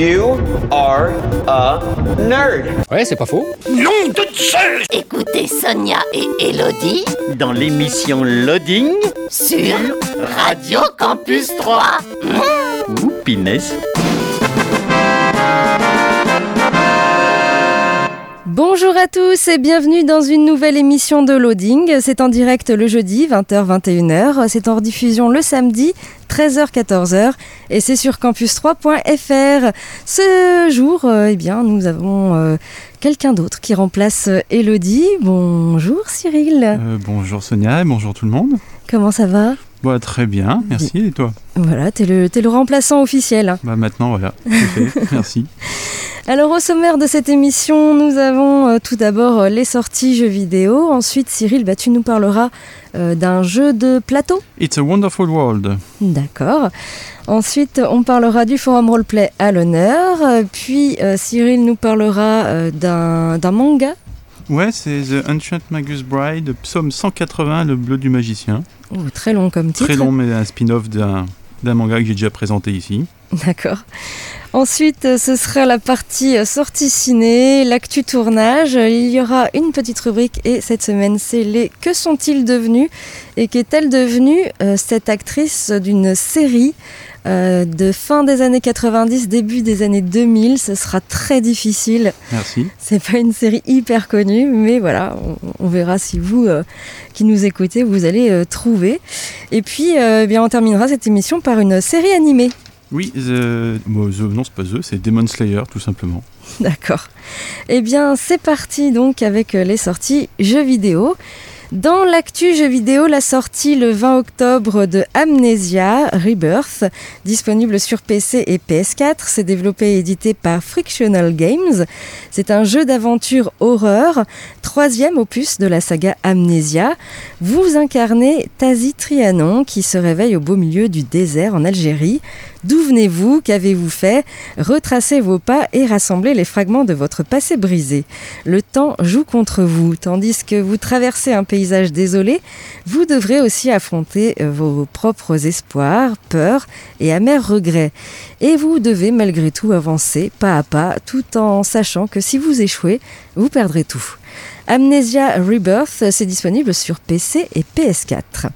You are a nerd. Ouais, c'est pas faux. Nom de Zeus Écoutez Sonia et Elodie Dans l'émission Loading. sur Radio Campus 3. Ouh, pinesse. Bonjour à tous et bienvenue dans une nouvelle émission de Loading. C'est en direct le jeudi 20h-21h. C'est en rediffusion le samedi 13h-14h et c'est sur campus3.fr. Ce jour, euh, eh bien, nous avons euh, quelqu'un d'autre qui remplace euh, Elodie. Bonjour Cyril. Euh, bonjour Sonia et bonjour tout le monde. Comment ça va? Bah, très bien, merci. Et toi? Voilà, t'es le, remplaçant officiel. Bah maintenant voilà, merci. Alors au sommaire de cette émission, nous avons euh, tout d'abord euh, les sorties jeux vidéo. Ensuite, Cyril, bah, tu nous parleras euh, d'un jeu de plateau. It's a wonderful world. D'accord. Ensuite, on parlera du forum roleplay à l'honneur. Puis Cyril nous parlera d'un manga. Ouais, c'est The Ancient Magus Bride, psaume 180, le bleu du magicien. Oh, très long comme titre. Très long, mais un spin-off d'un manga que j'ai déjà présenté ici. D'accord. Ensuite, euh, ce sera la partie euh, sortie ciné, l'actu tournage. Il y aura une petite rubrique et cette semaine, c'est les Que sont-ils devenus Et qu'est-elle devenue euh, cette actrice d'une série euh, de fin des années 90, début des années 2000 Ce sera très difficile. Merci. C'est pas une série hyper connue, mais voilà, on, on verra si vous euh, qui nous écoutez, vous allez trouver. Et puis, eh bien, on terminera cette émission par une série animée. Oui, the... non, c'est pas The, c'est Demon Slayer, tout simplement. D'accord. Eh bien, c'est parti donc avec euh, les sorties jeux vidéo. Dans l'actu jeux vidéo, la sortie le 20 octobre de Amnesia Rebirth, disponible sur PC et PS4. C'est développé et édité par Frictional Games. C'est un jeu d'aventure horreur, troisième opus de la saga Amnesia. Vous incarnez Tazi Trianon qui se réveille au beau milieu du désert en Algérie. D'où venez-vous? Qu'avez-vous fait? Retracez vos pas et rassemblez les fragments de votre passé brisé. Le temps joue contre vous, tandis que vous traversez un paysage désolé, vous devrez aussi affronter euh, vos propres espoirs, peurs et amers regrets. Et vous devez malgré tout avancer pas à pas, tout en sachant que si vous échouez, vous perdrez tout. Amnesia Rebirth, c'est disponible sur PC et PS4.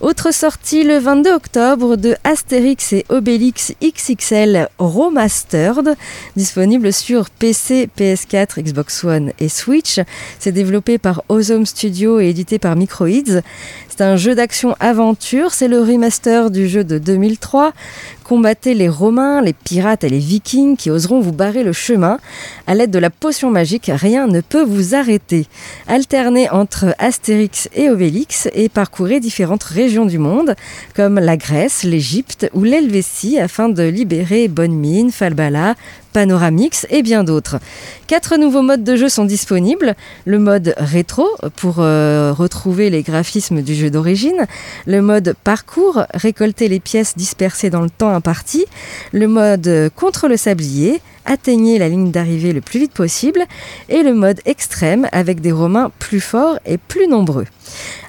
Autre sortie le 22 octobre de Astérix et Obélix XXL Remastered, disponible sur PC, PS4, Xbox One et Switch. C'est développé par Ozone Studio et édité par Microids. C'est un jeu d'action-aventure, c'est le remaster du jeu de 2003. Combattez les Romains, les pirates et les Vikings qui oseront vous barrer le chemin. À l'aide de la potion magique, rien ne peut vous arrêter. Alternez entre Astérix et Obélix et parcourez différentes régions du monde, comme la Grèce, l'Égypte ou l'Helvétie, afin de libérer Bonne Mine, Falbala, Panoramix et bien d'autres. Quatre nouveaux modes de jeu sont disponibles. Le mode rétro pour euh, retrouver les graphismes du jeu d'origine. Le mode parcours, récolter les pièces dispersées dans le temps imparti. Le mode contre le sablier, atteignez la ligne d'arrivée le plus vite possible. Et le mode extrême avec des Romains plus forts et plus nombreux.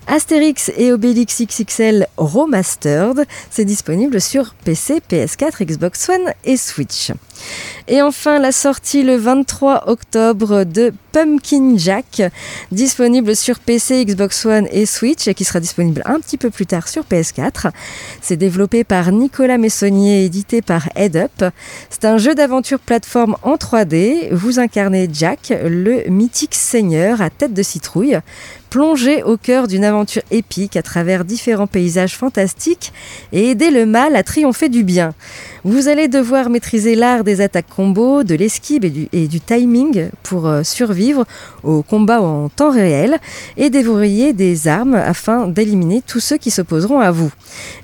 Astérix et Obélix XXL Remastered, c'est disponible sur PC, PS4, Xbox One et Switch. Et enfin, la sortie le 23 octobre de Pumpkin Jack, disponible sur PC, Xbox One et Switch, et qui sera disponible un petit peu plus tard sur PS4. C'est développé par Nicolas Messonnier, édité par Head Up. C'est un jeu d'aventure plateforme en 3D. Vous incarnez Jack, le mythique seigneur à tête de citrouille. Plongez au cœur d'une aventure épique à travers différents paysages fantastiques et aider le mal à triompher du bien. Vous allez devoir maîtriser l'art des attaques combo, de l'esquive et du, timing pour euh, survivre au combat en temps réel et déverrouiller des armes afin d'éliminer tous ceux qui s'opposeront à vous.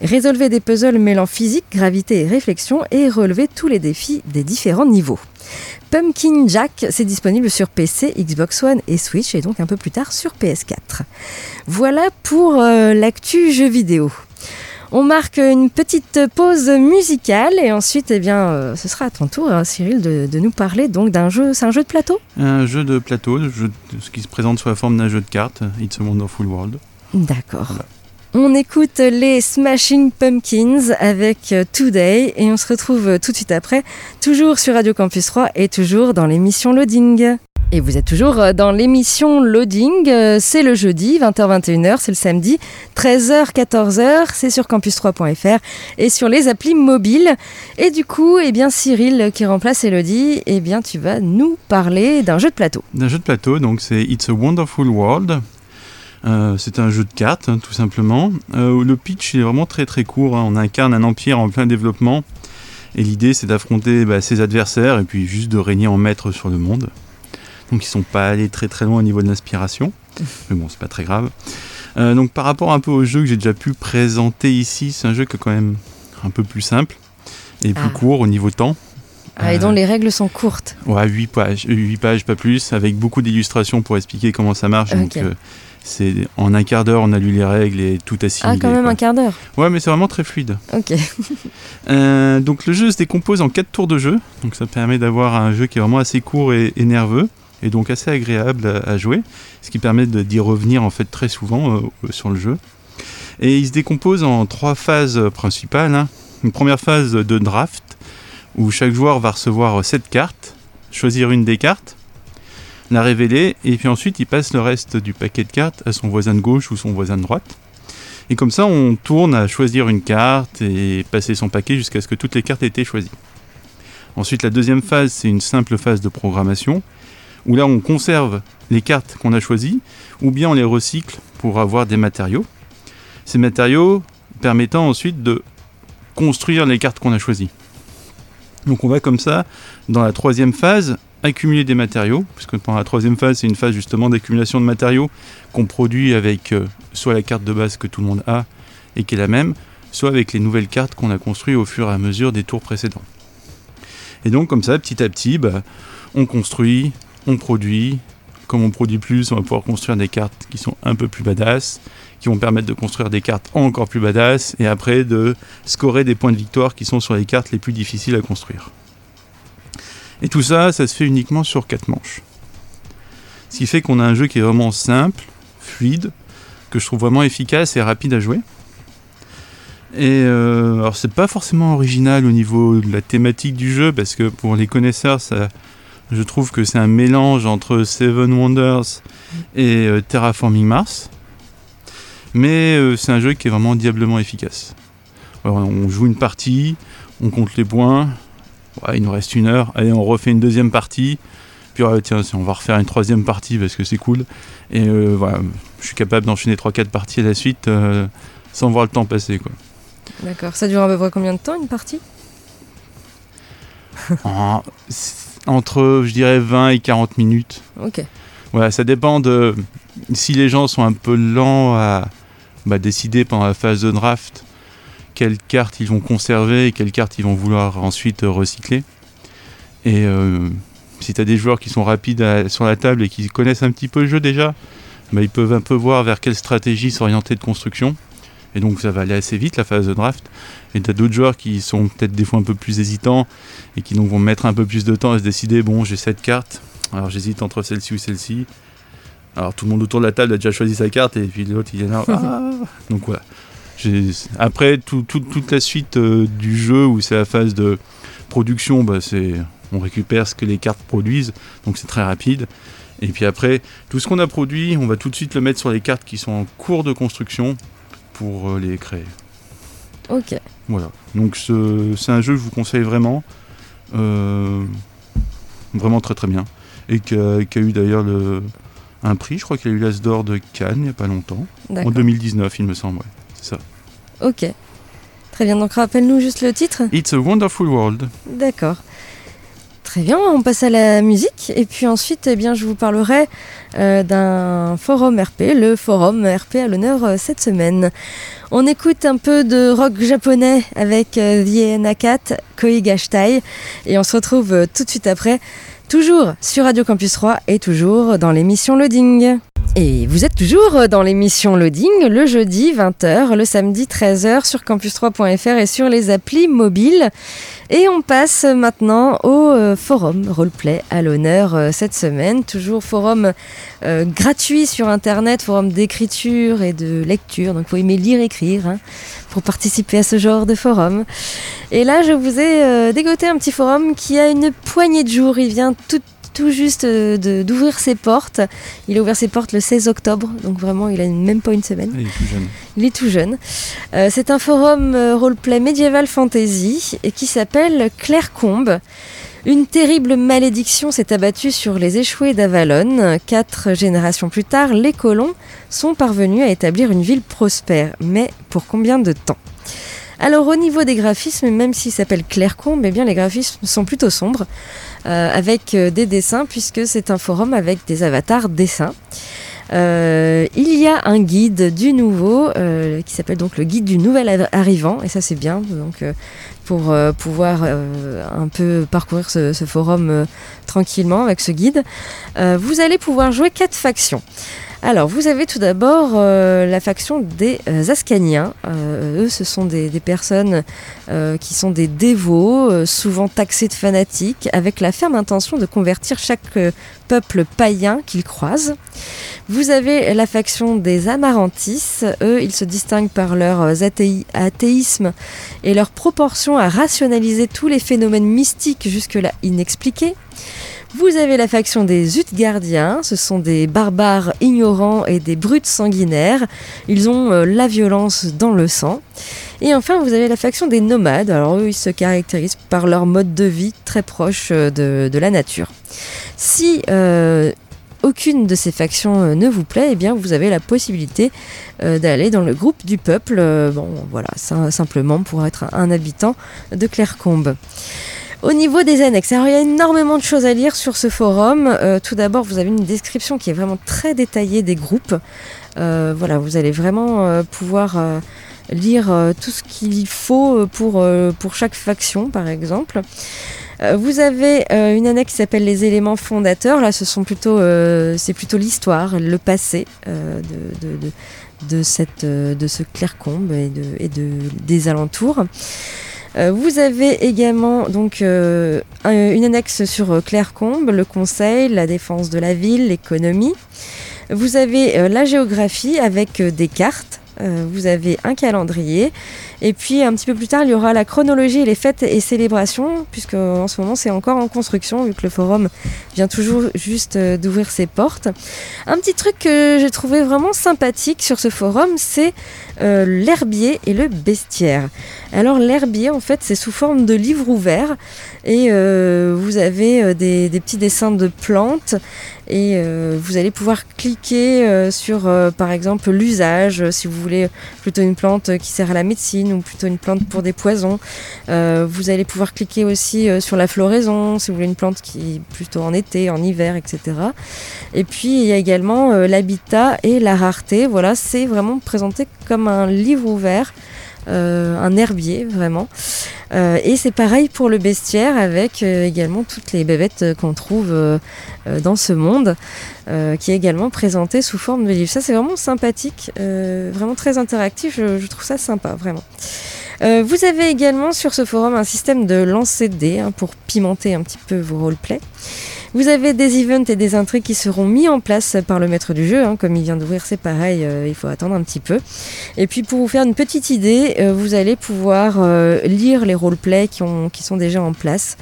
Résolvez des puzzles mêlant physique, gravité et réflexion et relevez tous les défis des différents niveaux. Pumpkin Jack. C'est disponible sur PC, Xbox One et Switch et donc un peu plus tard sur PS4. Voilà pour euh, l'actu jeu vidéo. On marque une petite pause musicale et ensuite, eh bien, euh, ce sera à ton tour, hein, Cyril, de, de nous parler donc d'un jeu. C'est un jeu de plateau? Un jeu de plateau, jeu ce qui se présente sous la forme d'un jeu de cartes, It's a Wonderful World. D'accord. Voilà. On écoute les Smashing Pumpkins avec euh, Today et on se retrouve euh, tout de suite après, toujours sur Radio Campus 3 et toujours dans l'émission Loading. Et vous êtes toujours euh, dans l'émission Loading, c'est le jeudi, 20h-21h, c'est le samedi, 13h-14h, c'est sur campus3.fr et sur les applis mobiles. Et du coup, eh bien Cyril qui remplace Elodie, eh bien tu vas nous parler d'un jeu de plateau. D'un jeu de plateau, donc c'est It's a Wonderful World. Euh, c'est un jeu de cartes, hein, tout simplement. Euh, le pitch est vraiment très très court. hein. On incarne un empire en plein développement. Et l'idée, c'est d'affronter bah, ses adversaires et puis juste de régner en maître sur le monde. Donc ils sont pas allés très très loin au niveau de l'inspiration. Mais bon, c'est pas très grave. Euh, donc par rapport un peu au jeu que j'ai déjà pu présenter ici, c'est un jeu qui est quand même un peu plus simple et plus Ah. court au niveau temps. Ah, et dont les règles sont courtes. Ouais, 8 pages, 8 pages, pas plus, avec beaucoup d'illustrations pour expliquer comment ça marche. Donc, Ok. euh, c'est en un quart d'heure, on a lu les règles et tout assimilé. Ah, quand même quoi. un quart d'heure. Ouais, mais c'est vraiment très fluide. Ok. Euh, donc, le jeu se décompose en 4 tours de jeu. Donc, ça permet d'avoir un jeu qui est vraiment assez court et, et nerveux. Et donc, assez agréable à, à jouer. Ce qui permet d'y revenir, en fait, très souvent euh, sur le jeu. Et il se décompose en trois phases principales. hein. Une première phase de draft, où chaque joueur va recevoir 7 cartes, choisir une des cartes, la révéler, et puis ensuite il passe le reste du paquet de cartes à son voisin de gauche ou son voisin de droite. Et comme ça, on tourne à choisir une carte et passer son paquet jusqu'à ce que toutes les cartes aient été choisies. Ensuite, la deuxième phase, c'est une simple phase de programmation, où là on conserve les cartes qu'on a choisies, ou bien on les recycle pour avoir des matériaux. Ces matériaux permettant ensuite de construire les cartes qu'on a choisies. Donc on va comme ça, dans la troisième phase, accumuler des matériaux, puisque pendant la troisième phase, c'est une phase justement d'accumulation de matériaux qu'on produit avec euh, soit la carte de base que tout le monde a et qui est la même, soit avec les nouvelles cartes qu'on a construites au fur et à mesure des tours précédents. Et donc comme ça, petit à petit, bah, on construit, on produit. Comme on produit plus, on va pouvoir construire des cartes qui sont un peu plus badass, qui vont permettre de construire des cartes encore plus badass, et après de scorer des points de victoire qui sont sur les cartes les plus difficiles à construire. Et tout ça, ça se fait uniquement sur 4 manches. Ce qui fait qu'on a un jeu qui est vraiment simple, fluide, que je trouve vraiment efficace et rapide à jouer. Et euh, alors c'est pas forcément original au niveau de la thématique du jeu, parce que pour les connaisseurs, je trouve que c'est un mélange entre Seven Wonders et euh, Terraforming Mars. Mais euh, c'est un jeu qui est vraiment diablement efficace. On joue une partie, on compte les points, Ouais, il nous reste une heure, allez on refait une deuxième partie, puis ouais, tiens on va refaire une troisième partie parce que c'est cool, et euh, voilà, je suis capable d'enchaîner 3-4 parties à la suite euh, sans voir le temps passer quoi. D'accord. Ça dure à peu près combien de temps une partie? En- entre je dirais 20 et 40 minutes. Ok. Voilà, ça dépend de si les gens sont un peu lents à bah, décider pendant la phase de draft quelles cartes ils vont conserver et quelles cartes ils vont vouloir ensuite euh, recycler. Et euh, si tu as des joueurs qui sont rapides à- sur la table et qui connaissent un petit peu le jeu déjà, bah, ils peuvent un peu voir vers quelle stratégie s'orienter de construction. Et donc ça va aller assez vite la phase de draft. Et tu as d'autres joueurs qui sont peut-être des fois un peu plus hésitants et qui donc vont mettre un peu plus de temps à se décider, bon j'ai cette carte, alors j'hésite entre celle-ci ou celle-ci. Alors tout le monde autour de la table a déjà choisi sa carte et puis l'autre il est là. Ah Donc voilà. Après tout- tout- toute la suite euh, du jeu où c'est la phase de production, bah, c'est on récupère ce que les cartes produisent, donc c'est très rapide. Et puis après, tout ce qu'on a produit, on va tout de suite le mettre sur les cartes qui sont en cours de construction pour euh, les créer. Ok. Voilà. Donc ce- c'est un jeu que je vous conseille vraiment. Euh, vraiment très très bien. Et qui a, eu d'ailleurs le, un prix, je crois qu'il a eu l'As d'or de Cannes il n'y a pas longtemps. En D'accord. 2019 il me semble, ouais. C'est ça. Ok. Très bien. Donc rappelle-nous juste le titre. It's a Wonderful World. D'accord. Très bien, on passe à la musique et puis ensuite eh bien, je vous parlerai euh, d'un forum RP, le forum RP à l'honneur euh, cette semaine. On écoute un peu de rock japonais avec euh, The Nakat, Koi Gashtai et on se retrouve euh, tout de suite après Toujours sur Radio Campus 3 et toujours dans l'émission Loading. Et vous êtes toujours dans l'émission Loading le jeudi 20h, le samedi 13h sur campus3.fr et sur les applis mobiles. Et on passe maintenant au euh, forum roleplay à l'honneur euh, cette semaine. Toujours forum euh, gratuit sur internet, forum d'écriture et de lecture. Donc faut aimer lire, écrire hein, pour participer à ce genre de forum. Et là, je vous ai dégoté un petit forum qui a une poignée de jours. Il vient tout tout juste euh, d'ouvrir ses portes. Il a ouvert ses portes le 16 octobre, donc vraiment il a même pas une semaine. Il est plus jeune. Il est tout jeune. Euh, c'est un forum euh, roleplay médiéval fantasy et qui s'appelle Claire Combe. Une terrible malédiction s'est abattue sur les échoués d'Avalon. Quatre générations plus tard, les colons sont parvenus à établir une ville prospère. Mais pour combien de temps? Alors au niveau des graphismes, même s'il s'appelle Clairecombe, eh bien les graphismes sont plutôt sombres, euh, avec euh, des dessins, puisque c'est un forum avec des avatars dessins. Euh, il y a un guide du nouveau qui s'appelle donc le guide du nouvel arri- arrivant et ça c'est bien donc pour pouvoir un peu parcourir ce, forum tranquillement avec ce guide. Vous allez pouvoir jouer quatre factions. Alors, vous avez tout d'abord euh, la faction des euh, Ascaniens. Euh, eux, ce sont des, personnes qui sont des dévots, souvent taxés de fanatiques, avec la ferme intention de convertir chaque peuple païen qu'ils croisent. Vous avez la faction des Amarantis. Eux, ils se distinguent par leur athéi- athéisme et leur proportion à rationaliser tous les phénomènes mystiques jusque-là inexpliqués. Vous avez la faction des Utgardiens, ce sont des barbares ignorants et des brutes sanguinaires. Ils ont euh, la violence dans le sang. Et enfin, vous avez la faction des nomades. Alors eux, ils se caractérisent par leur mode de vie très proche euh, de, la nature. Si euh, aucune de ces factions ne vous plaît, eh bien vous avez la possibilité d'aller dans le groupe du peuple. bon, voilà, sim- simplement pour être un, un habitant de Clairecombe. Au niveau des annexes, alors il y a énormément de choses à lire sur ce forum. Euh, tout d'abord, vous avez une description qui est vraiment très détaillée des groupes. Euh, voilà, vous allez vraiment euh, pouvoir lire tout ce qu'il faut pour, pour chaque faction, par exemple. Vous avez une annexe qui s'appelle les éléments fondateurs. Là, ce sont plutôt, c'est plutôt l'histoire, le passé de, de, de, cette, de ce Clairecombe et, de, et de, des alentours. Euh, vous avez également donc euh, un- une annexe sur euh, Clairecombe, le conseil, la défense de la ville, l'économie. Vous avez la géographie avec des cartes. Vous avez un calendrier. Et puis un petit peu plus tard, il y aura la chronologie et les fêtes et célébrations, puisque en ce moment c'est encore en construction, vu que le forum vient toujours juste euh, d'ouvrir ses portes. Un petit truc que j'ai trouvé vraiment sympathique sur ce forum, c'est euh, l'herbier et le bestiaire. Alors l'herbier, en fait, c'est sous forme de livre ouvert et euh, vous avez des, petits dessins de plantes et vous allez pouvoir cliquer sur, par exemple, l'usage, si vous voulez plutôt une plante qui sert à la médecine plutôt une plante pour des poisons. Euh, vous allez pouvoir cliquer aussi euh, sur la floraison, si vous voulez une plante qui est plutôt en été, en hiver, etc. Et puis il y a également euh, l'habitat et la rareté. Voilà, c'est vraiment présenté comme un livre ouvert. Euh, un herbier vraiment. Euh, et c'est pareil pour le bestiaire avec euh, également toutes les bébêtes qu'on trouve dans ce monde qui est également présenté sous forme de livre ça c'est vraiment sympathique vraiment très interactif. Je, trouve ça sympa vraiment. Vous avez également sur ce forum un système de lancer de dés hein, pour pimenter un petit peu vos roleplays. Vous avez des events et des intrigues qui seront mis en place par le maître du jeu. hein. Comme il vient d'ouvrir, c'est pareil, euh, il faut attendre un petit peu. Et puis pour vous faire une petite idée, euh, vous allez pouvoir euh, lire les roleplays qui, qui sont déjà en place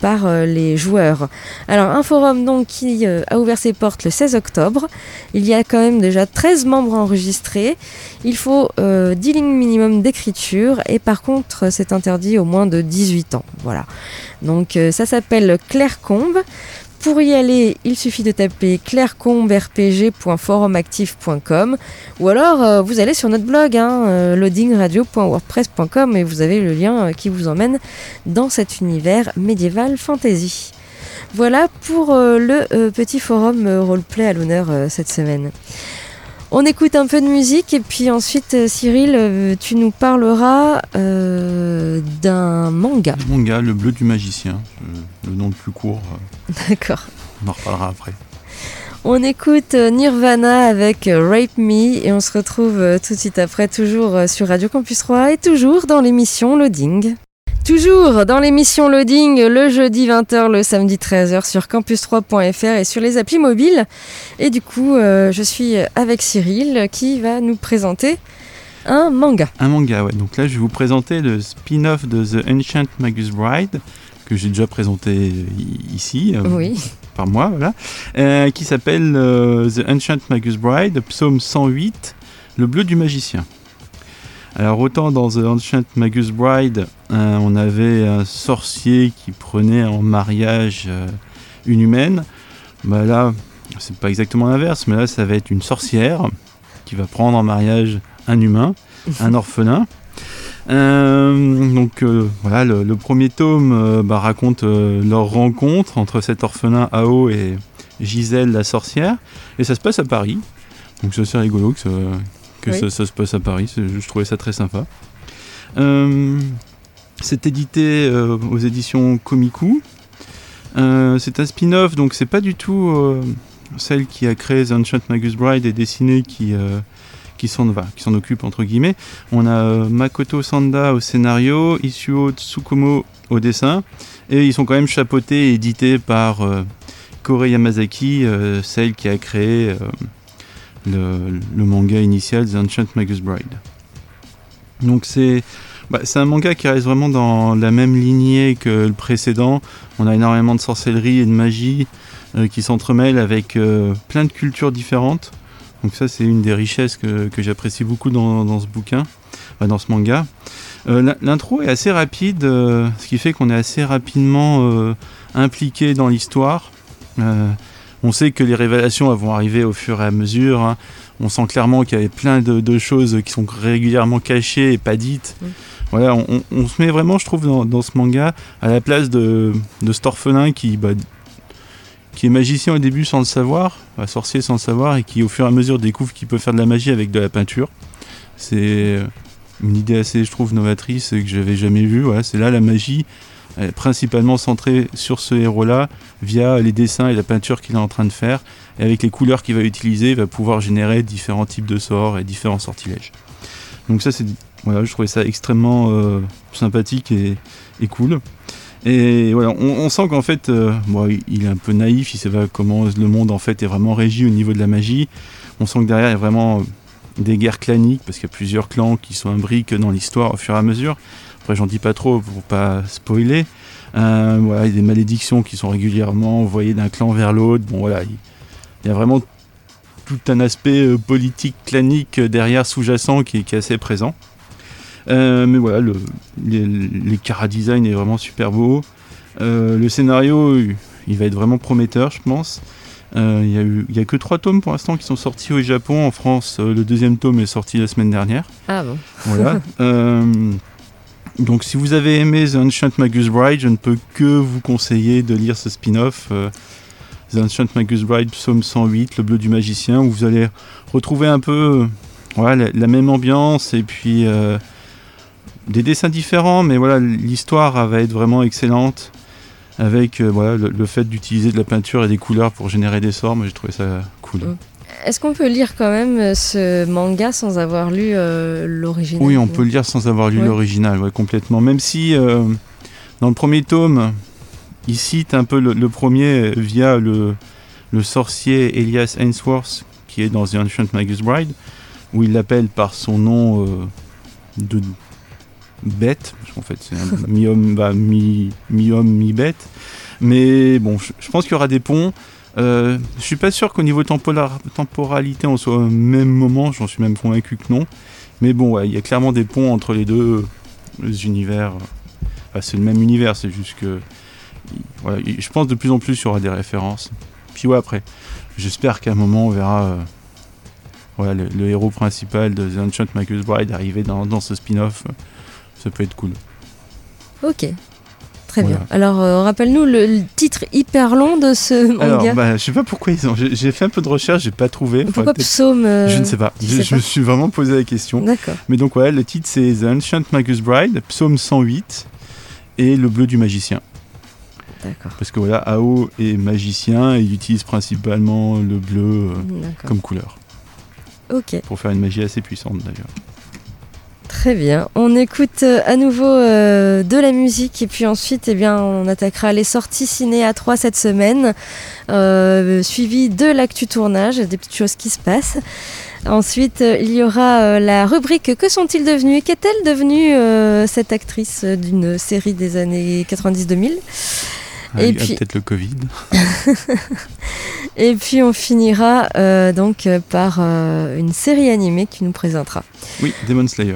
par les joueurs. Alors un forum donc qui a ouvert ses portes le 16 octobre. Il y a quand même déjà 13 membres enregistrés. Il faut euh, 10 lignes minimum d'écriture et par contre c'est interdit au moins de 18 ans. Voilà. Donc euh, ça s'appelle Clairecombe. Pour y aller, il suffit de taper clairecombepg.forumactif.com ou alors euh, vous allez sur notre blog hein, euh, loadingradio.wordpress.com et vous avez le lien qui vous emmène dans cet univers médiéval fantasy. Voilà pour le petit forum roleplay à l'honneur cette semaine. On écoute un peu de musique et puis ensuite, euh, Cyril, euh, tu nous parleras euh, d'un manga. Manga, le bleu du magicien, le nom le plus court, D'accord. on en reparlera après. On écoute Nirvana avec Rape Me et on se retrouve tout de suite après, toujours sur Radio Campus 3 et toujours dans l'émission Loading. Toujours dans l'émission Loading, le jeudi 20h, le samedi 13h sur campus3.fr et sur les applis mobiles. Et du coup, euh, je suis avec Cyril qui va nous présenter un manga. Un manga, ouais. Donc là, je vais vous présenter le spin-off de The Ancient Magus Bride, que j'ai déjà présenté i- ici, euh, Oui. par moi, voilà, euh, qui s'appelle euh, The Ancient Magus Bride, psaume 108, le bleu du magicien. Alors autant dans The Ancient Magus Bride, euh, on avait un sorcier qui prenait en mariage euh, une humaine, bah là, c'est pas exactement l'inverse, mais là, ça va être une sorcière qui va prendre en mariage un humain, un orphelin. Euh, donc voilà, le, le premier tome bah, raconte leur rencontre entre cet orphelin Ao et Gisèle la sorcière, et ça se passe à Paris. Donc c'est assez rigolo que, ça, que Oui. ça, ça se passe à Paris, je trouvais ça très sympa. Euh, c'est édité euh, aux éditions Komiku. Euh, c'est un spin-off, donc c'est pas du tout celle qui a créé The Ancient Magus Bride et dessinée qui, qui s'en va, qui s'en occupe entre guillemets. On a Makoto Sanda au scénario, Isuo Tsukumo au dessin, et ils sont quand même chapeautés et édités par Kore Yamazaki, celle qui a créé le, manga initial The Ancient Magus Bride. Donc c'est bah, un manga qui reste vraiment dans la même lignée que le précédent. On a énormément de sorcellerie et de magie euh, qui s'entremêlent avec euh, plein de cultures différentes. Donc ça c'est une des richesses que, j'apprécie beaucoup dans, ce bouquin, dans ce manga. Euh, l'in- L'intro est assez rapide, ce qui fait qu'on est assez rapidement impliqué dans l'histoire. On sait que les révélations elles vont arriver au fur et à mesure. hein. On sent clairement qu'il y avait plein de, de choses qui sont régulièrement cachées et pas dites. Mm. Voilà, on, on- on se met vraiment, je trouve, dans, dans ce manga à la place de, de cet orphelin qui, bah, qui est magicien au début sans le savoir, enfin, sorcier sans le savoir, et qui au fur et à mesure découvre qu'il peut faire de la magie avec de la peinture. C'est une idée assez, je trouve, novatrice et que j'avais jamais vue. Voilà, c'est là la magie, principalement centrée sur ce héros-là, via les dessins et la peinture qu'il est en train de faire. Et avec les couleurs qu'il va utiliser, il va pouvoir générer différents types de sorts et différents sortilèges. Donc ça, c'est voilà, je trouvais ça extrêmement euh, sympathique et, cool. Et voilà, on, sent qu'en fait, euh, bon, il- est un peu naïf, il sait pas comment le monde en fait est vraiment régi au niveau de la magie. On sent que derrière il y a vraiment des guerres claniques parce qu'il y a plusieurs clans qui sont imbriqués dans l'histoire au fur et à mesure. Après, j'en dis pas trop pour pas spoiler. Euh, voilà, il y a des malédictions qui sont régulièrement envoyées d'un clan vers l'autre. Bon, voilà, il, y a vraiment tout un aspect euh, politique clanique euh, derrière sous-jacent qui, est- qui est assez présent. Euh, mais voilà, le, les, les design est vraiment super beau. Euh, le scénario, il va être vraiment prometteur, je pense. Euh, Il y, a eu- il y a que trois tomes pour l'instant qui sont sortis au Japon. En France, euh, le deuxième tome est sorti la semaine dernière. Ah bon Voilà. Donc, si vous avez aimé The Ancient Magus Bride, je ne peux que vous conseiller de lire ce spin-off. euh, The Ancient Magus Bride, psaume 108, Le bleu du magicien, où vous allez retrouver un peu euh, la, même ambiance et puis euh, des dessins différents, mais voilà, l'histoire va être vraiment excellente. Avec le, fait d'utiliser de la peinture et des couleurs pour générer des sorts, moi j'ai trouvé ça cool. Est-ce qu'on peut lire quand même euh, ce manga sans avoir lu euh, l'original? Oui, on peut le lire sans avoir lu Ouais. l'original, ouais, complètement. Même si euh, dans le premier tome, il cite un peu le, le premier via le, le sorcier Elias Ainsworth, qui est dans The Ancient Magus Bride, où il l'appelle par son nom euh, de bête, parce qu'en fait c'est mi-homme, bah, mi- mi-homme, mi-bête. Mais bon, je, je pense qu'il y aura des ponts. Euh, je suis pas sûr qu'au niveau temporalité on soit au même moment, j'en suis même convaincu que non. Mais bon, il y a clairement des ponts entre les deux euh, univers. Enfin, c'est le même univers, c'est juste que. je pense de plus en plus il y aura des références. Puis ouais, après, j'espère qu'à un moment on verra euh, le, héros principal de The Ancient Magus Bride arriver dans, dans ce spin-off. Ça peut être cool. Ok. Très Voilà. bien. Alors, euh, rappelle-nous le, le titre hyper long de ce manga. Alors, bah, je sais pas pourquoi ils ont. J'ai fait un peu de recherche, j'ai pas trouvé. Pourquoi psaume euh, Je ne sais pas. tu Je, sais je pas me suis vraiment posé la question. D'accord. Mais donc, ouais, le titre c'est The Ancient Magus Bride, psaume 108, et le bleu du magicien. D'accord. Parce que voilà, Ao est magicien et il utilise principalement le bleu euh, comme couleur. Ok. Pour faire une magie assez puissante d'ailleurs. Très bien. On écoute euh, à nouveau euh, de la musique et puis ensuite, eh bien, on attaquera les sorties ciné à 3 cette semaine, euh, suivi de l'actu tournage, des petites choses qui se passent. Ensuite, il y aura la rubrique Que sont-ils devenus? Qu'est-elle devenue euh, cette actrice d'une série des années 90-2000 Ah, Et puis- peut-être le Covid. Et puis on finira euh, donc par euh, une série animée qui nous présentera. Oui, Demon Slayer.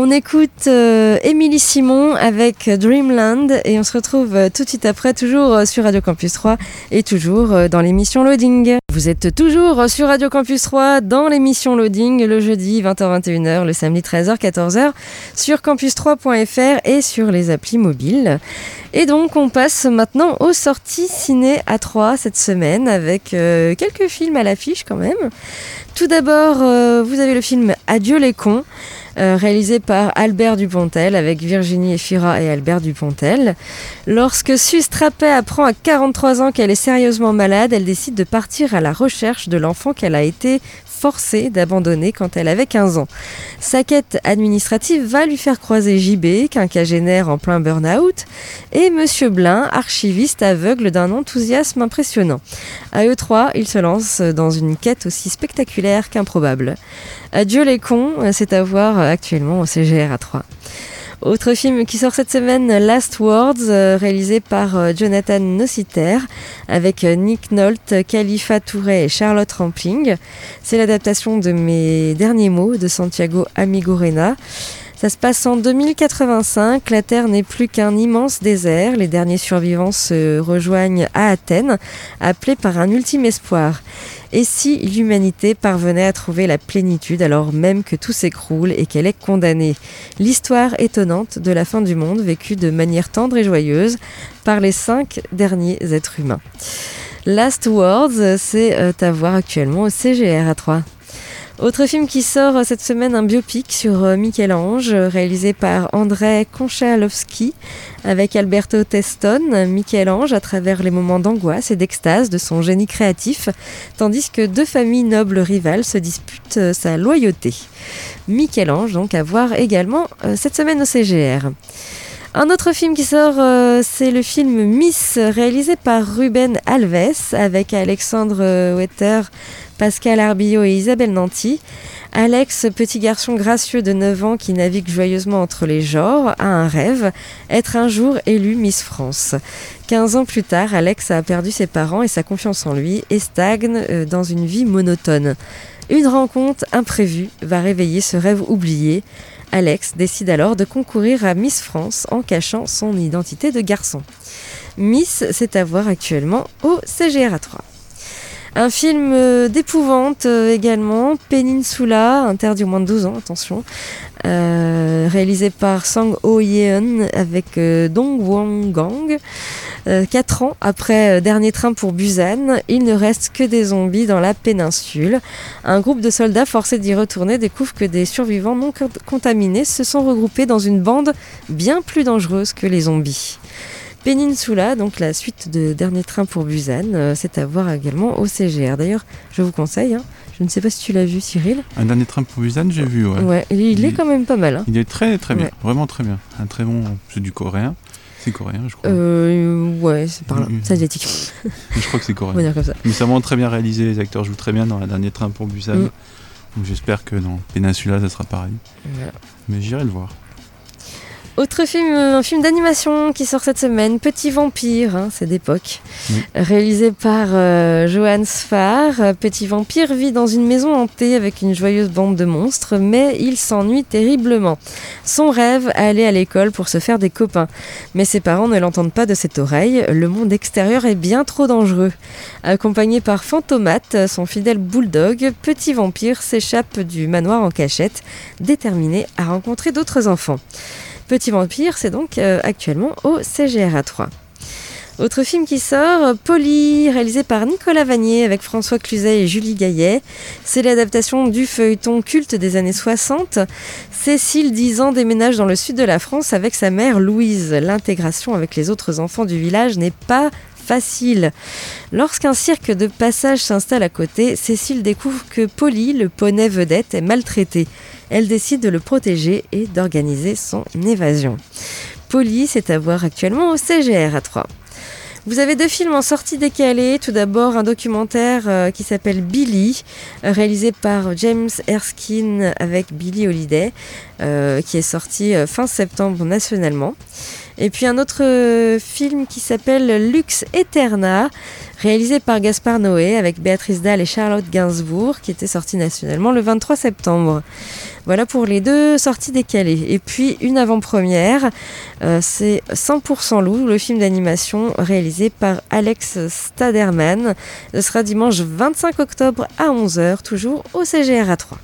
On écoute euh, Émilie Simon avec Dreamland et on se retrouve euh, tout de suite après, toujours euh, sur Radio Campus 3 et toujours dans l'émission Loading. Vous êtes toujours sur Radio Campus 3 dans l'émission Loading le jeudi 20h-21h, le samedi 13h-14h sur campus3.fr et sur les applis mobiles. Et donc on passe maintenant aux sorties ciné à 3 cette semaine avec quelques films à l'affiche quand même. Tout d'abord, vous avez le film Adieu les cons, euh, réalisé par Albert Dupontel avec Virginie Efira et Albert Dupontel. Lorsque Suze Trappet apprend à 43 ans qu'elle est sérieusement malade, elle décide de partir à la recherche de l'enfant qu'elle a été forcée d'abandonner quand elle avait 15 ans. Sa quête administrative va lui faire croiser JB, quinquagénaire en plein burn-out, et Monsieur Blin, archiviste aveugle d'un enthousiasme impressionnant. À eux trois, ils se lancent dans une quête aussi spectaculaire qu'improbable. Adieu les cons, c'est à voir actuellement au CGR à 3. Autre film qui sort cette semaine, Last Words, euh, réalisé par euh, Jonathan Nociter, avec euh, Nick Nolte, Khalifa Touré et Charlotte Rampling. C'est l'adaptation de Mes derniers mots de Santiago Amigorena. Ça se passe en 2085, la Terre n'est plus qu'un immense désert, les derniers survivants se rejoignent à Athènes, appelés par un ultime espoir. Et si l'humanité parvenait à trouver la plénitude alors même que tout s'écroule et qu'elle est condamnée? L'histoire étonnante de la fin du monde vécue de manière tendre et joyeuse par les cinq derniers êtres humains. Last Words, c'est euh, à voir actuellement au CGR à 3. Autre film qui sort euh, cette semaine, un biopic sur euh, Michel-Ange, euh, réalisé par André Konchalovsky, avec Alberto Teston, Michel-Ange à travers les moments d'angoisse et d'extase de son génie créatif, tandis que deux familles nobles rivales se disputent sa loyauté. Michel-Ange, donc à voir également cette semaine au CGR. Un autre film qui sort, c'est le film Miss, réalisé par Ruben Alves, avec Alexandre Wetter, Pascal Arbillot et Isabelle Nanty. Alex, petit garçon gracieux de 9 ans qui navigue joyeusement entre les genres, a un rêve, être un jour élu Miss France. 15 ans plus tard, Alex a perdu ses parents et sa confiance en lui et stagne euh, dans une vie monotone. Une rencontre imprévue va réveiller ce rêve oublié. Alex décide alors de concourir à Miss France en cachant son identité de garçon. Miss, c'est à voir actuellement au CGR 3. Un film euh, d'épouvante euh, également, Peninsula, interdit au moins de 12 ans, attention, euh, réalisé par Sang Ho Yeon avec Dong Won Gang. Quatre ans après Dernier train pour Busan, il ne reste que des zombies dans la péninsule. Un groupe de soldats forcés d'y retourner découvre que des survivants non co- contaminés se sont regroupés dans une bande bien plus dangereuse que les zombies. Peninsula, donc la suite de Dernier train pour Busan, euh, c'est à voir également au CGR. D'ailleurs, je vous conseille, hein, je ne sais pas si tu l'as vu Cyril. Un dernier train pour Busan, j'ai vu, ouais. Ouais, il, il est quand même pas mal. hein. Il est très très bien, Ouais. vraiment très bien. Un très bon. C'est du coréen. C'est coréen, je crois. Euh, ouais, c'est par là, c'est asiatique, Je crois que c'est on va coréen. dire comme ça. Mais c'est vraiment très bien réalisé. Les acteurs jouent très bien dans un dernier train pour Busan. Mm. Donc j'espère que dans Peninsula, ça sera pareil. Voilà. Mais j'irai le voir. Autre film, un film d'animation qui sort cette semaine, Petit Vampire, hein, c'est d'époque, Oui. réalisé par euh, Johan Sfar. Petit Vampire vit dans une maison hantée avec une joyeuse bande de monstres, mais il s'ennuie terriblement. Son rêve, aller à l'école pour se faire des copains. Mais ses parents ne l'entendent pas de cette oreille, le monde extérieur est bien trop dangereux. Accompagné par Fantomate, son fidèle bulldog, Petit Vampire s'échappe du manoir en cachette, déterminé à rencontrer d'autres enfants. Petit Vampire, c'est donc euh, actuellement au CGRA 3. Autre film qui sort, Polly, réalisé par Nicolas Vanier avec François Cluzet et Julie Gaillet. C'est l'adaptation du feuilleton culte des années 60. Cécile, 10 ans, déménage dans le sud de la France avec sa mère Louise. L'intégration avec les autres enfants du village n'est pas facile. Lorsqu'un cirque de passage s'installe à côté, Cécile découvre que Polly, le poney vedette, est maltraité. Elle décide de le protéger et d'organiser son évasion. Polly, c'est à voir actuellement au CGR à 3. Vous avez deux films en sortie décalée. Tout d'abord, un documentaire euh, qui s'appelle Billy, euh, réalisé par James Erskine avec Billy Holiday, euh, qui est sorti fin septembre nationalement. Et puis un autre film qui s'appelle Lux Eterna, réalisé par Gaspard Noé avec Béatrice Dalle et Charlotte Gainsbourg, qui était sorti nationalement le 23 septembre. Voilà pour les deux sorties décalées. Et puis une avant-première, euh, c'est 100% Loup, le film d'animation réalisé par Alex Staderman. Ce sera dimanche 25 octobre à 11h, toujours au CGR 3.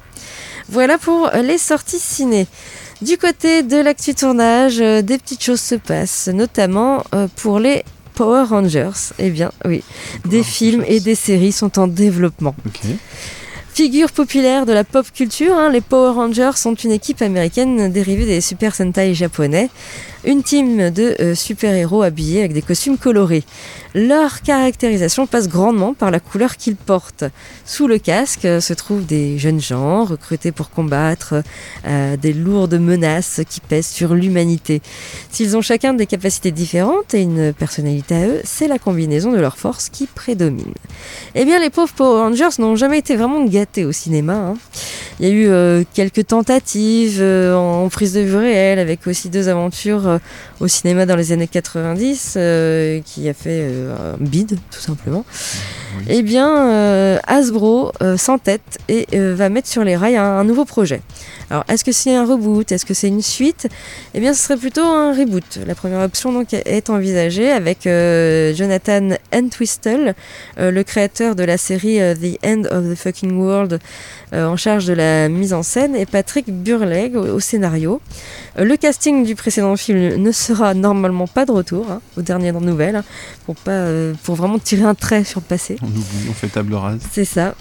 Voilà pour les sorties ciné. Du côté de l'actu tournage, euh, des petites choses se passent, notamment euh, pour les Power Rangers. Eh bien, oui, des films et des séries sont en développement. Figure populaire de la pop culture, hein, les Power Rangers sont une équipe américaine dérivée des Super Sentai japonais, une team de euh, super-héros habillés avec des costumes colorés. Leur caractérisation passe grandement par la couleur qu'ils portent. Sous le casque euh, se trouvent des jeunes gens recrutés pour combattre euh, des lourdes menaces qui pèsent sur l'humanité. S'ils ont chacun des capacités différentes et une personnalité à eux, c'est la combinaison de leurs forces qui prédomine. Eh bien, les pauvres Power Rangers n'ont jamais été vraiment gâtés au cinéma. Hein. Il y a eu quelques tentatives en prise de vue réelle, avec aussi deux aventures au cinéma dans les années 90 qui a fait un bid, tout simplement. Eh bien, euh, Hasbro euh, s'entête et euh, va mettre sur les rails un, nouveau projet. Alors, est-ce que c'est un reboot? Est-ce que c'est une suite? Eh bien, ce serait plutôt un reboot. La première option donc est envisagée avec Jonathan Entwistle, le créateur de la série The End of the Fucking World, en charge de la mise en scène, et Patrick Burleg au, scénario. Le casting du précédent film ne sera normalement pas de retour, hein, aux dernières nouvelles, hein, pour, pas, pour vraiment tirer un trait sur le passé. On oublie, on fait table rase. C'est ça.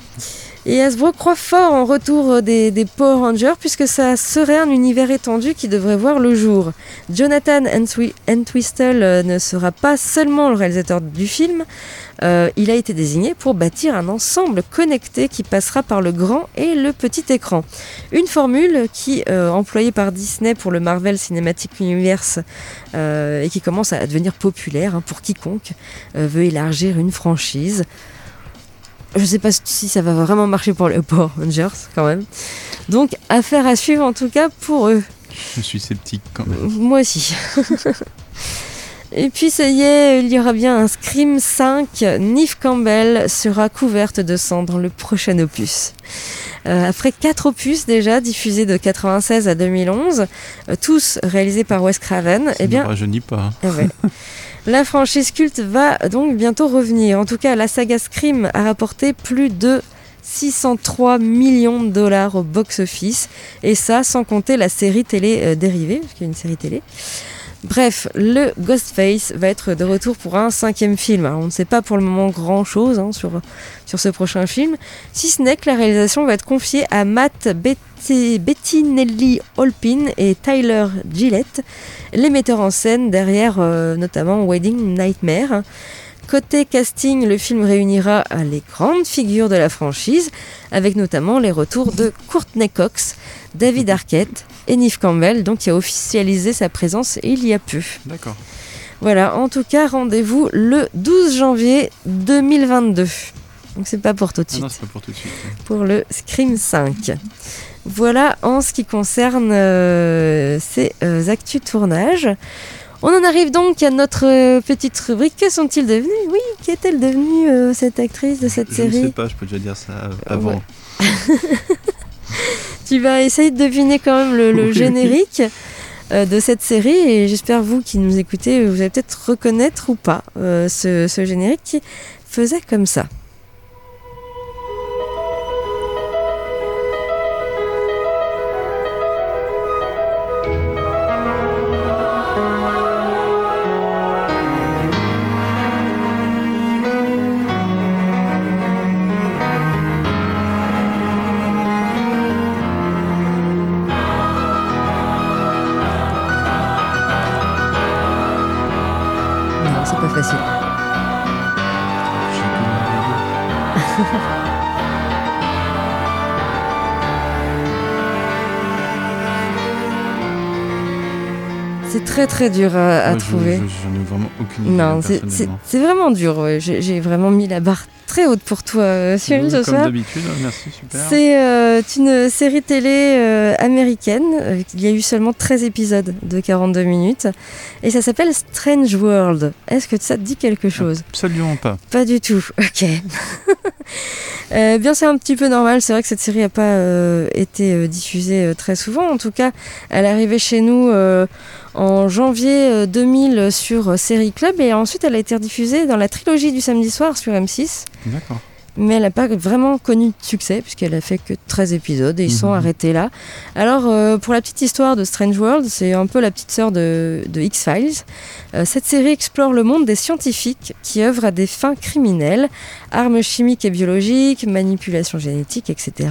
Et Hasbro croit fort en retour des, des, Power Rangers puisque ça serait un univers étendu qui devrait voir le jour. Jonathan Entwistle euh, ne sera pas seulement le réalisateur du film, euh, il a été désigné pour bâtir un ensemble connecté qui passera par le grand et le petit écran. Une formule qui, euh, employée par Disney pour le Marvel Cinematic Universe et qui commence à devenir populaire hein, pour quiconque veut élargir une franchise. Je sais pas si ça va vraiment marcher pour les Power Rangers quand même. Donc affaire à suivre en tout cas pour eux. Je suis sceptique quand même. Moi aussi. Et puis ça y est, il y aura bien un Scream 5. Neve Campbell sera couverte de sang dans le prochain opus. Euh, après quatre opus déjà diffusés de 96 à 2011, euh, tous réalisés par Wes Craven, eh bien, ne dis pas. Eh ouais. La franchise culte va donc bientôt revenir. En tout cas, la saga Scream a rapporté plus de 603 millions de dollars au box-office. Et ça, sans compter la série télé euh, dérivée, parce qu'il y a une série télé. Bref, le Ghostface va être de retour pour un cinquième film. On ne sait pas pour le moment grand chose hein, sur, sur ce prochain film, si ce n'est que la réalisation va être confiée à Matt Bettinelli Holpin et Tyler Gillette, les metteurs en scène derrière euh, notamment Wedding Nightmare. Côté casting, le film réunira les grandes figures de la franchise, avec notamment les retours de Courtney Cox, David Arquette et Neve Campbell, donc qui a officialisé sa présence il y a peu. D'accord. Voilà, en tout cas, rendez-vous le 12 janvier 2022. Donc c'est pas pour tout de suite. Ah non, c'est pas pour tout de suite. Pour le Scream 5. Voilà en ce qui concerne euh, ces euh, actus tournage. On en arrive donc à notre euh, petite rubrique. Que sont-ils devenus? Oui, qu'est-elle devenue euh, cette actrice de cette série Je ne sais pas, je peux déjà dire ça avant. tu vas essayer de deviner quand même le, générique de cette série et j'espère vous qui nous écoutez, vous allez peut-être reconnaître ou pas ce générique qui faisait comme ça. Très très dur à, à Ouais, trouver. je- J'en ai vraiment aucune idée. Non, c'est- vraiment dur. ouais. J'ai vraiment mis la barre très haute pour toi, euh, Cyril, ce Comme soir. d'habitude, hein, merci, super. C'est euh, une série télé euh, américaine. Euh, Il y a eu seulement 13 épisodes de 42 minutes. Et ça s'appelle Strange World. Est-ce que ça te dit quelque chose? Absolument pas. Pas du tout. Ok. Euh, bien, c'est un petit peu normal. C'est vrai que cette série n'a pas euh, été euh, diffusée très souvent. En tout cas, elle est arrivée chez nous en janvier euh, 2000 sur Série Club. Et ensuite, elle a été rediffusée dans la trilogie du samedi soir sur M6 D'accord. Mais elle n'a pas vraiment connu de succès puisqu'elle a fait que 13 épisodes et ils sont Mhm. arrêtés là. Alors euh, pour la petite histoire de Strange World, c'est un peu la petite sœur de, de X-Files. Euh, cette série explore le monde des scientifiques qui œuvrent à des fins criminelles, armes chimiques et biologiques, manipulation génétique, etc.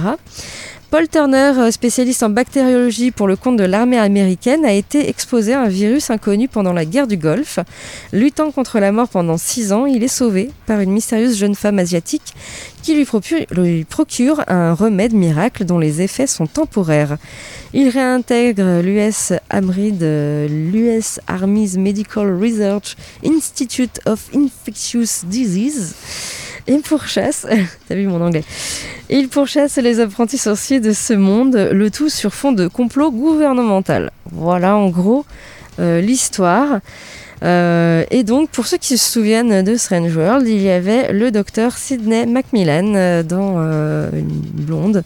Paul Turner, euh, spécialiste en bactériologie pour le compte de l'armée américaine, a été exposé à un virus inconnu pendant la guerre du Golfe. Luttant contre la mort pendant six ans, il est sauvé par une mystérieuse jeune femme asiatique qui lui procure, lui procure un remède miracle dont les effets sont temporaires. Il réintègre l'US AMRID, euh, l'US Army's Medical Research Institute of Infectious Disease, et pourchasse, t'as vu mon anglais, il pourchasse les apprentis sorciers de ce monde, le tout sur fond de complot gouvernemental. Voilà en gros euh, l'histoire. Euh, et donc, pour ceux qui se souviennent de Strange World, il y avait le docteur Sidney Macmillan euh, dans une blonde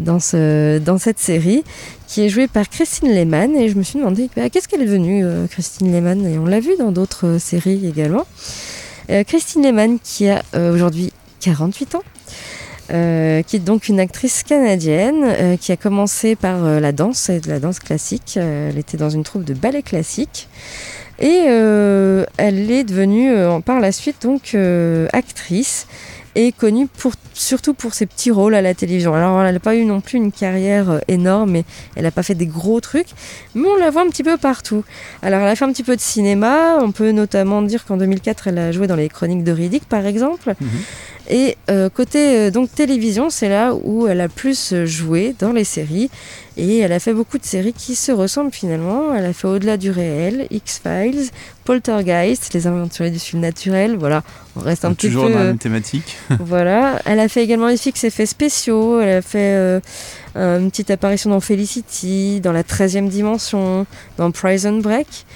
dans, ce, dans cette série, qui est jouée par Christine Lehmann. Et je me suis demandé bah, qu'est-ce qu'elle est devenue, Christine Lehmann? Et on l'a vu dans d'autres séries également. Euh, Christine Lehmann, qui a euh, aujourd'hui 48 ans. euh, qui est donc une actrice canadienne qui a commencé par la danse et la danse classique. Elle était dans une troupe de ballet classique. Et elle est devenue par la suite donc actrice et connue pour, surtout pour ses petits rôles à la télévision. Alors elle n'a pas eu non plus une carrière euh, énorme et elle n'a pas fait des gros trucs, mais on la voit un petit peu partout. Alors elle a fait un petit peu de cinéma, on peut notamment dire qu'en 2004 elle a joué dans les Chroniques de Riddick par exemple. Et euh, côté euh, donc télévision, c'est là où elle a plus euh, joué dans les séries. Et elle a fait beaucoup de séries qui se ressemblent finalement. Elle a fait Au-delà du réel, X-Files, Poltergeist, Les aventuriers du surnaturel. Voilà, on reste un Donc, petit toujours peu. dans la même thématique. voilà, elle a fait également fixes effets spéciaux. Elle a fait euh, une petite apparition dans Felicity, dans la 13e dimension, dans Prison Break,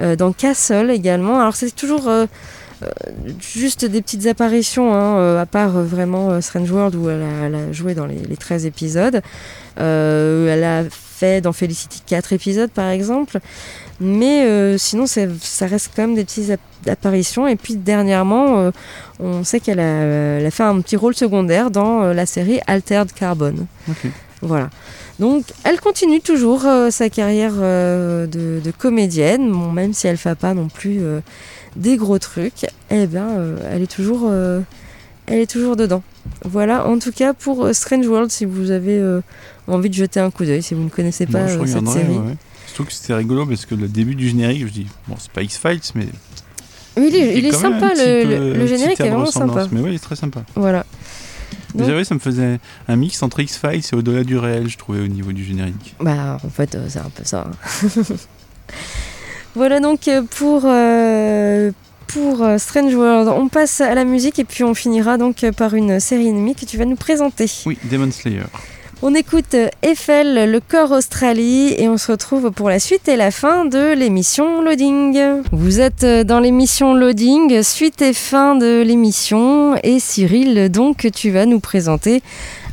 euh, dans Castle également. Alors c'est toujours euh, juste des petites apparitions, hein, euh, à part euh, vraiment euh, Strange World où elle a, elle a joué dans les, les 13 épisodes. Euh, elle a fait dans Felicity 4 épisodes par exemple. Mais euh, sinon, ça reste quand même des petites app- apparitions. Et puis dernièrement, euh, on sait qu'elle a, fait un petit rôle secondaire dans euh, la série Altered Carbon. Ok. Voilà. Donc, elle continue toujours euh, sa carrière euh, de, de comédienne, bon, même si elle fait pas non plus euh, des gros trucs. Eh bien, euh, elle est toujours, euh, elle est toujours dedans. Voilà. En tout cas, pour euh, Strange World, si vous avez euh, envie de jeter un coup d'œil, si vous ne connaissez pas je euh, cette série. ouais. Surtout que c'était rigolo parce que le début du générique, je dis, bon, c'est pas X-Files, mais. Oui, il est, il sympa. Le, peu- le- un le petit générique est vraiment sympa. Mais oui, il est très sympa. Voilà. Mais c'est vrai, ça me faisait un mix entre X-Files et au-delà du réel, je trouvais, au niveau du générique. Bah, en fait, euh, c'est un peu ça. hein. voilà donc euh, pour, euh, pour euh, Strange World. On passe à la musique et puis on finira donc par une série ennemie que tu vas nous présenter. Oui, Demon Slayer. On écoute Eiffel, le corps Australie et on se retrouve pour la suite et la fin de l'émission Loading. Vous êtes dans l'émission Loading, suite et fin de l'émission et Cyril, donc tu vas nous présenter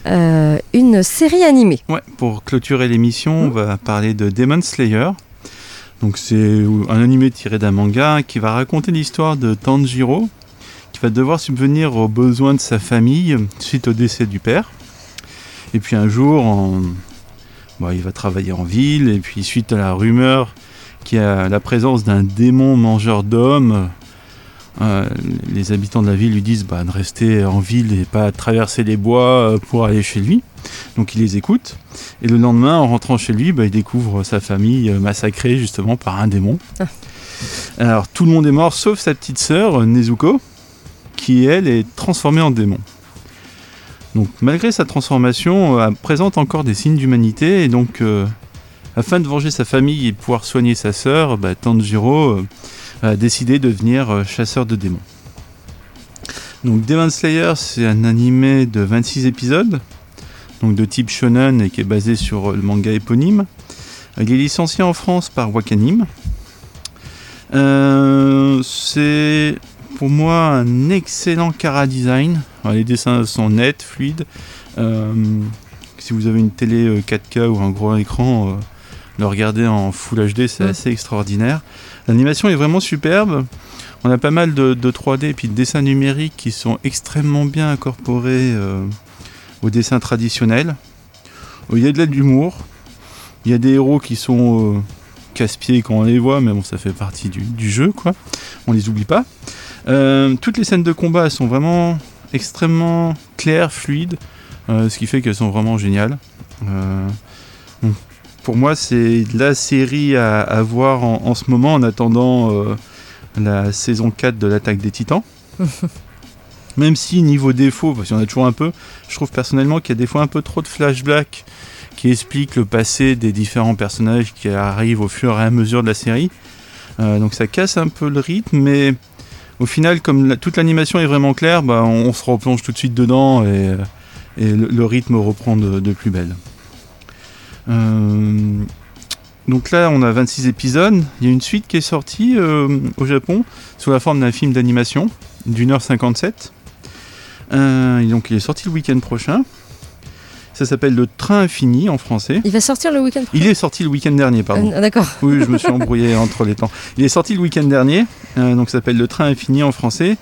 euh, une série animée. Ouais, pour clôturer l'émission, on va parler de Demon Slayer. Donc c'est un animé tiré d'un manga qui va raconter l'histoire de Tanjiro, qui va devoir subvenir aux besoins de sa famille suite au décès du père. Et puis un jour, il va travailler en ville, et puis suite à la rumeur qu'il y a la présence d'un démon mangeur d'hommes, euh, les habitants de la ville lui disent bah, de rester en ville et pas traverser les bois euh, pour aller chez lui. Donc il les écoute. Et le lendemain, en rentrant chez lui, bah, il découvre sa famille euh, massacrée justement par un démon. Ah. Alors tout le monde est mort sauf sa petite sœur, Nezuko, qui elle est transformée en démon. Donc malgré sa transformation, elle présente encore des signes d'humanité et donc euh, afin de venger sa famille et de pouvoir soigner sa sœur, bah, Tanjiro euh, a décidé de devenir euh, chasseur de démons. Donc Demon Slayer, c'est un animé de 26 épisodes, donc de type shonen et qui est basé sur euh, le manga éponyme. Il est licencié en France par Wakanim. Euh, c'est pour moi un excellent cara design. Alors, les dessins sont nets, fluides. Euh, si vous avez une télé euh, 4K ou un gros écran, euh, le regarder en Full HD, c'est assez extraordinaire. L'animation est vraiment superbe. On a pas mal de, de 3D et puis de dessins numériques qui sont extrêmement bien incorporés euh, au dessin traditionnel. Il y a de l'humour. Il y a des héros qui sont euh, casse-pieds quand on les voit, mais bon, ça fait partie du, jeu, quoi. On les oublie pas. Euh, toutes les scènes de combat sont vraiment extrêmement claires, fluides, euh, ce qui fait qu'elles sont vraiment géniales. Pour moi, c'est la série à, à voir en, en ce moment en attendant euh, la saison 4 de l'attaque des titans. Même si niveau défaut, parce qu'il y en a toujours un peu, je trouve personnellement qu'il y a des fois un peu trop de flashbacks qui expliquent le passé des différents personnages qui arrivent au fur et à mesure de la série. Euh, donc ça casse un peu le rythme, mais au final, comme la- toute l'animation est vraiment claire, bah, on, on se replonge tout de suite dedans et, euh, et le, le rythme reprend de, de plus belle. Euh, donc là, on a 26 épisodes. Il y a une suite qui est sortie euh, au Japon sous la forme d'un film d'animation d'une heure 57. Euh, donc il est sorti le week-end prochain. Ça s'appelle Le Train Infini en français. Il va sortir le week-end Il est sorti le week-end dernier, pardon. Euh, D'accord. Oui, je me suis embrouillé entre les temps. Il est sorti le week-end dernier, euh, donc ça s'appelle Le Train Infini en français.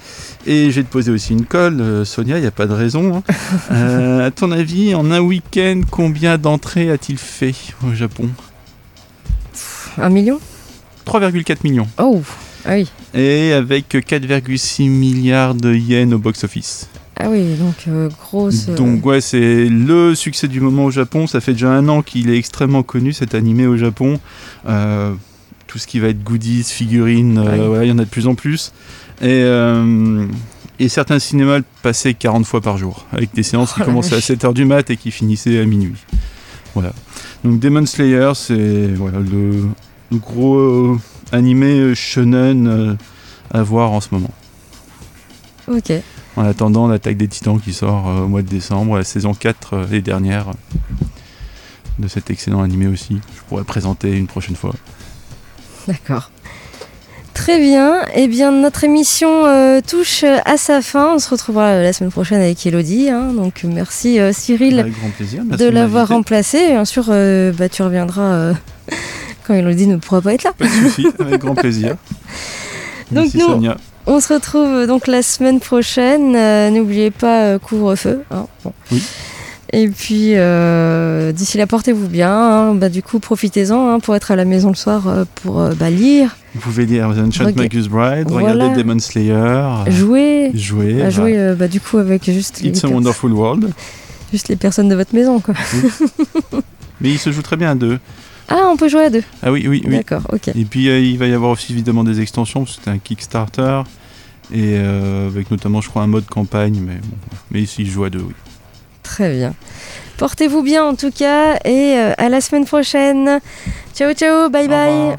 Et j'ai te posé aussi une colle, euh, Sonia, il n'y a pas de raison. hein. Euh, à ton avis, en un week-end, combien d'entrées a-t-il fait au Japon? Un million? 3,4 millions. Oh Ah oui. Et avec 4,6 milliards de yens au box-office. Ah oui, donc euh, grosse. euh, Donc ouais, c'est le succès du moment au Japon. Ça fait déjà un an qu'il est extrêmement connu, cet animé au Japon. Euh, tout ce qui va être goodies, figurines, euh, il y en a de plus en plus. Et, euh, et certains cinémas le passaient 40 fois par jour, avec des séances qui Oh commençaient à vache. 7h du mat et qui finissaient à minuit. Voilà. Donc Demon Slayer, c'est voilà, le, le gros animé shonen à voir en ce moment. Ok. En attendant l'attaque des titans qui sort euh, au mois de décembre, la saison 4 euh, et dernière euh, de cet excellent animé aussi. Je pourrais présenter une prochaine fois. D'accord. Très bien. Eh bien, notre émission euh, touche à sa fin. On se retrouvera la semaine prochaine avec Elodie. hein. Donc, merci euh, Cyril plaisir. Merci de l'avoir remplacé. Bien sûr, euh, bah, tu reviendras quand Elodie ne pourra pas être là. Pas de souci, avec grand plaisir. Donc Merci nous- Sonia. On se retrouve euh, donc la semaine prochaine. Euh, N'oubliez pas euh, couvre-feu. hein. Bon. Oui. Et puis euh, d'ici là, portez-vous bien. hein. Bah, du coup, profitez-en hein, pour être à la maison le soir euh, pour euh, bah, lire, Vous pouvez lire The Ancient Magus Bride, Voilà. regarder Demon Slayer, jouer. jouer. À jouer bah, du coup avec juste les, It's a Wonderful World. juste les personnes de votre maison. Quoi. Mais il se joue très bien à deux. Ah, on peut jouer à deux. Ah oui, oui, oui. D'accord, ok. Et puis euh, il va y avoir aussi évidemment des extensions, parce que c'est un Kickstarter. Et euh, avec notamment, je crois, un mode campagne. Mais, bon, mais ici, je joue à deux, oui. Très bien. Portez-vous bien en tout cas et euh, à la semaine prochaine. Ciao ciao, bye bye.